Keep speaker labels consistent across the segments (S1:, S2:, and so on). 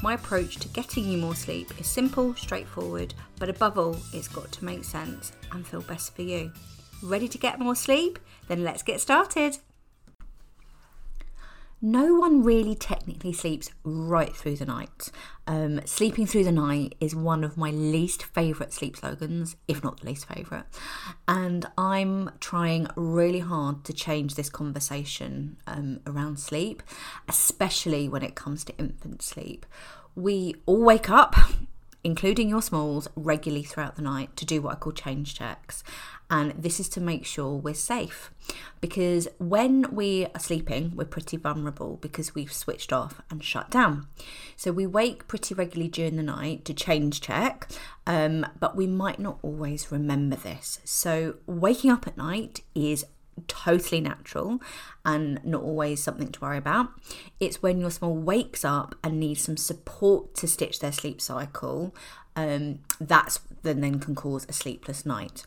S1: My approach to getting you more sleep is simple, straightforward, but above all, it's got to make sense and feel best for you. Ready to get more sleep? Then let's get started. No one really technically sleeps right through the night. Um, sleeping through the night is one of my least favourite sleep slogans, if not the least favourite. And I'm trying really hard to change this conversation um, around sleep, especially when it comes to infant sleep. We all wake up including your smalls, regularly throughout the night to do what I call change checks. And this is to make sure we're safe. Because when we are sleeping, we're pretty vulnerable because we've switched off and shut down. So we wake pretty regularly during the night to change check, um, but we might not always remember this. So waking up at night is totally natural and not always something to worry about. It's when your small wakes up and needs some support to stitch their sleep cycle. Um, that's then then can cause a sleepless night.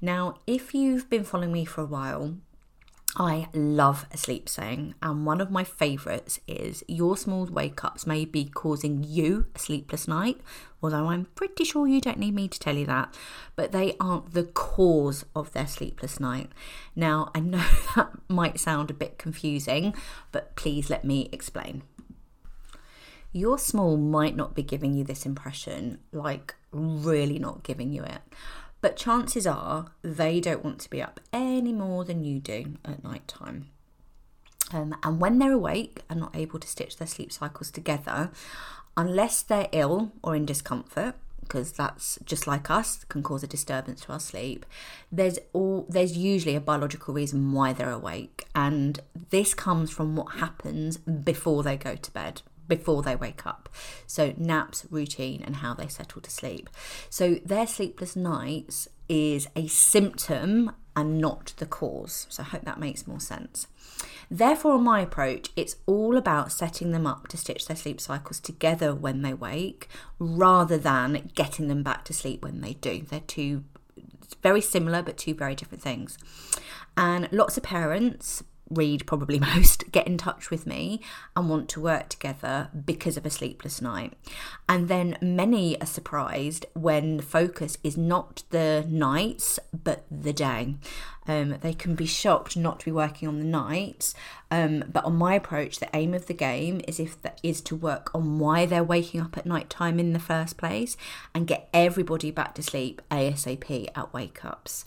S1: Now, if you've been following me for a while, I love a sleep saying, and one of my favourites is Your small wake ups may be causing you a sleepless night, although I'm pretty sure you don't need me to tell you that, but they aren't the cause of their sleepless night. Now, I know that might sound a bit confusing, but please let me explain. Your small might not be giving you this impression, like really not giving you it. But chances are they don't want to be up any more than you do at night time. Um, and when they're awake and not able to stitch their sleep cycles together, unless they're ill or in discomfort, because that's just like us can cause a disturbance to our sleep there's all there's usually a biological reason why they're awake and this comes from what happens before they go to bed before they wake up. So, naps, routine, and how they settle to sleep. So, their sleepless nights is a symptom and not the cause. So, I hope that makes more sense. Therefore, on my approach, it's all about setting them up to stitch their sleep cycles together when they wake rather than getting them back to sleep when they do. They're two very similar but two very different things. And lots of parents read probably most get in touch with me and want to work together because of a sleepless night. And then many are surprised when the focus is not the nights but the day. Um, they can be shocked not to be working on the nights, um, but on my approach, the aim of the game is if that is to work on why they're waking up at night time in the first place and get everybody back to sleep ASAP at wake ups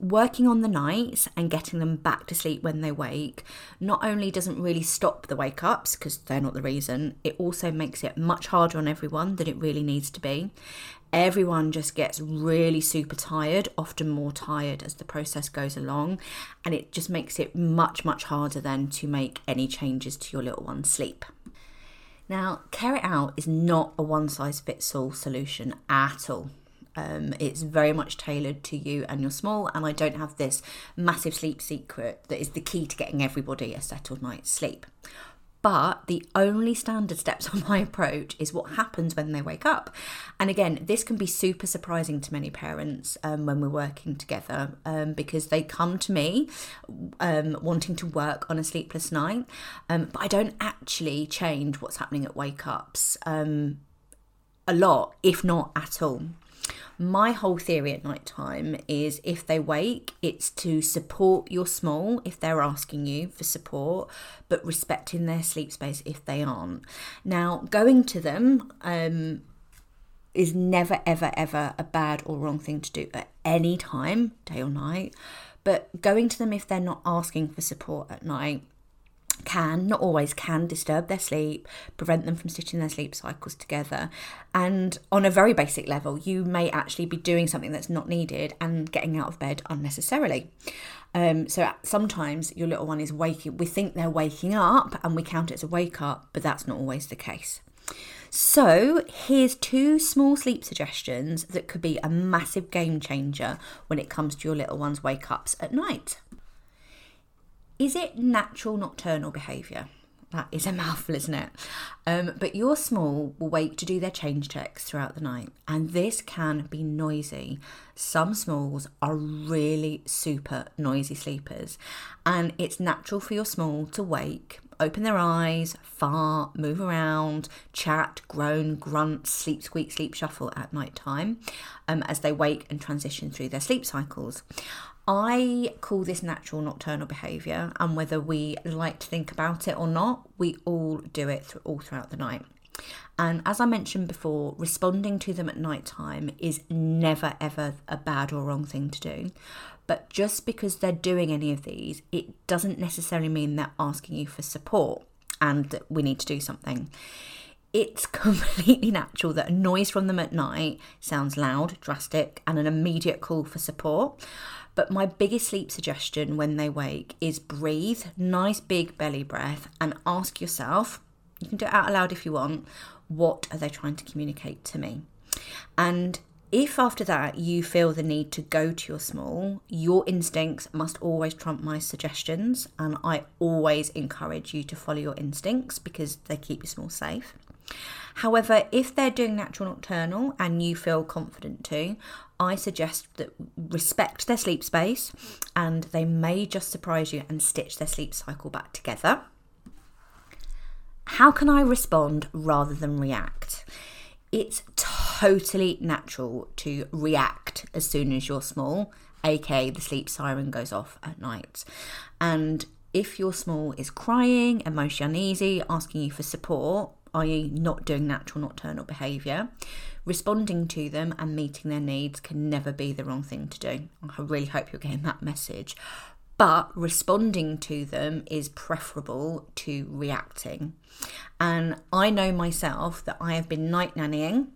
S1: working on the nights and getting them back to sleep when they wake not only doesn't really stop the wake ups because they're not the reason, it also makes it much harder on everyone than it really needs to be. Everyone just gets really super tired, often more tired as the process goes along, and it just makes it much, much harder then to make any changes to your little one's sleep. Now, Care It Out is not a one size fits all solution at all. Um, it's very much tailored to you and your small, and I don't have this massive sleep secret that is the key to getting everybody a settled night's sleep. But the only standard steps on my approach is what happens when they wake up. And again, this can be super surprising to many parents um, when we're working together um, because they come to me um, wanting to work on a sleepless night, um, but I don't actually change what's happening at wake ups um, a lot, if not at all. My whole theory at night time is if they wake, it's to support your small if they're asking you for support, but respecting their sleep space if they aren't. Now, going to them um, is never, ever, ever a bad or wrong thing to do at any time, day or night. But going to them if they're not asking for support at night can, not always can, disturb their sleep, prevent them from stitching their sleep cycles together. And on a very basic level, you may actually be doing something that's not needed and getting out of bed unnecessarily. Um, so sometimes your little one is waking, we think they're waking up and we count it as a wake up, but that's not always the case. So, here's two small sleep suggestions that could be a massive game changer when it comes to your little one's wake ups at night. Is it natural nocturnal behaviour? That is a mouthful, isn't it? Um, but your small will wake to do their change checks throughout the night, and this can be noisy. Some smalls are really super noisy sleepers, and it's natural for your small to wake, open their eyes, fart, move around, chat, groan, grunt, sleep, squeak, sleep, shuffle at night time um, as they wake and transition through their sleep cycles. I call this natural nocturnal behaviour, and whether we like to think about it or not, we all do it th- all throughout the night. And as I mentioned before, responding to them at night time is never ever a bad or wrong thing to do. But just because they're doing any of these, it doesn't necessarily mean they're asking you for support and that we need to do something. It's completely natural that a noise from them at night sounds loud, drastic, and an immediate call for support. But my biggest sleep suggestion when they wake is breathe, nice big belly breath, and ask yourself you can do it out loud if you want what are they trying to communicate to me? And if after that you feel the need to go to your small, your instincts must always trump my suggestions. And I always encourage you to follow your instincts because they keep your small safe. However, if they're doing natural nocturnal and you feel confident to, I suggest that respect their sleep space and they may just surprise you and stitch their sleep cycle back together. How can I respond rather than react? It's totally natural to react as soon as you're small, aka the sleep siren goes off at night. And if your small is crying, emotionally uneasy, asking you for support, i.e., not doing natural nocturnal behaviour, responding to them and meeting their needs can never be the wrong thing to do. I really hope you're getting that message. But responding to them is preferable to reacting. And I know myself that I have been night nannying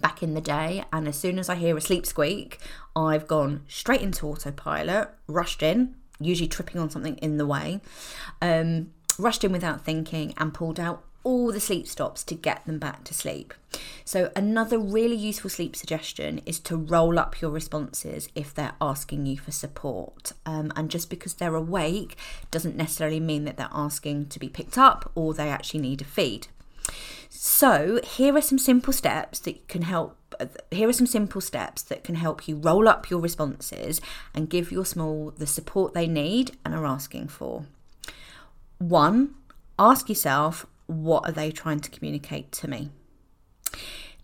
S1: back in the day, and as soon as I hear a sleep squeak, I've gone straight into autopilot, rushed in, usually tripping on something in the way, um, rushed in without thinking, and pulled out all the sleep stops to get them back to sleep. So, another really useful sleep suggestion is to roll up your responses if they're asking you for support. Um, and just because they're awake doesn't necessarily mean that they're asking to be picked up or they actually need a feed. So, here are some simple steps that can help. Here are some simple steps that can help you roll up your responses and give your small the support they need and are asking for. One, ask yourself what are they trying to communicate to me?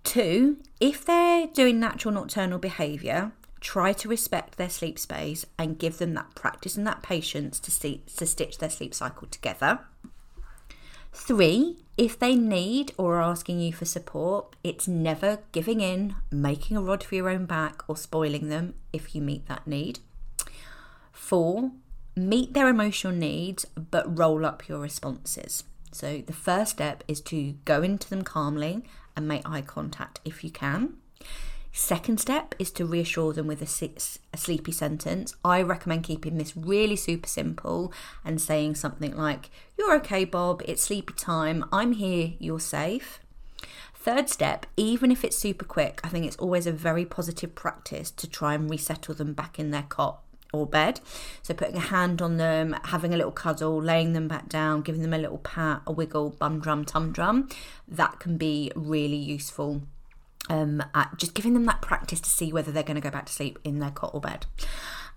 S1: Two, if they're doing natural nocturnal behaviour, try to respect their sleep space and give them that practice and that patience to, see, to stitch their sleep cycle together. Three, if they need or are asking you for support, it's never giving in, making a rod for your own back, or spoiling them if you meet that need. Four, meet their emotional needs but roll up your responses. So the first step is to go into them calmly and make eye contact if you can. Second step is to reassure them with a, a, sleepy sentence. I recommend keeping this really super simple and saying something like, You're okay, Bob, it's sleepy time, I'm here, you're safe. Third step, even if it's super quick, I think it's always a very positive practice to try and resettle them back in their cot or bed. So putting a hand on them, having a little cuddle, laying them back down, giving them a little pat, a wiggle, bum drum, tum drum, that can be really useful. Um, at just giving them that practice to see whether they're going to go back to sleep in their cot or bed.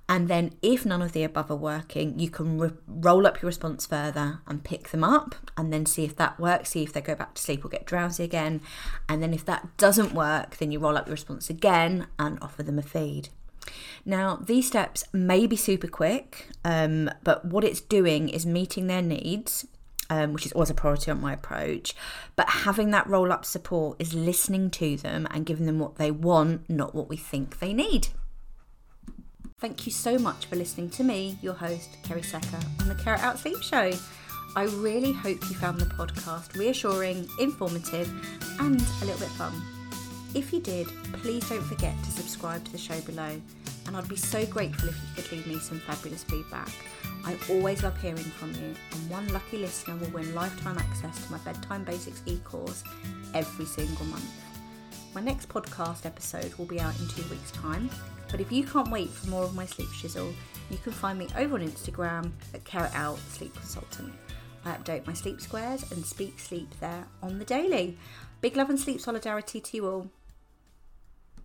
S1: And then, if none of the above are working, you can re- roll up your response further and pick them up, and then see if that works. See if they go back to sleep or get drowsy again. And then, if that doesn't work, then you roll up your response again and offer them a feed. Now, these steps may be super quick, um, but what it's doing is meeting their needs, um, which is always a priority on my approach. But having that roll up support is listening to them and giving them what they want, not what we think they need. Thank you so much for listening to me, your host, Kerry Secker, on the Care It Out Sleep Show. I really hope you found the podcast reassuring, informative, and a little bit fun. If you did, please don't forget to subscribe to the show below, and I'd be so grateful if you could leave me some fabulous feedback. I always love hearing from you, and one lucky listener will win lifetime access to my Bedtime Basics e course every single month. My next podcast episode will be out in two weeks' time, but if you can't wait for more of my sleep shizzle, you can find me over on Instagram at Care It Out Sleep Consultant. I update my sleep squares and speak sleep there on the daily. Big love and sleep solidarity to you all.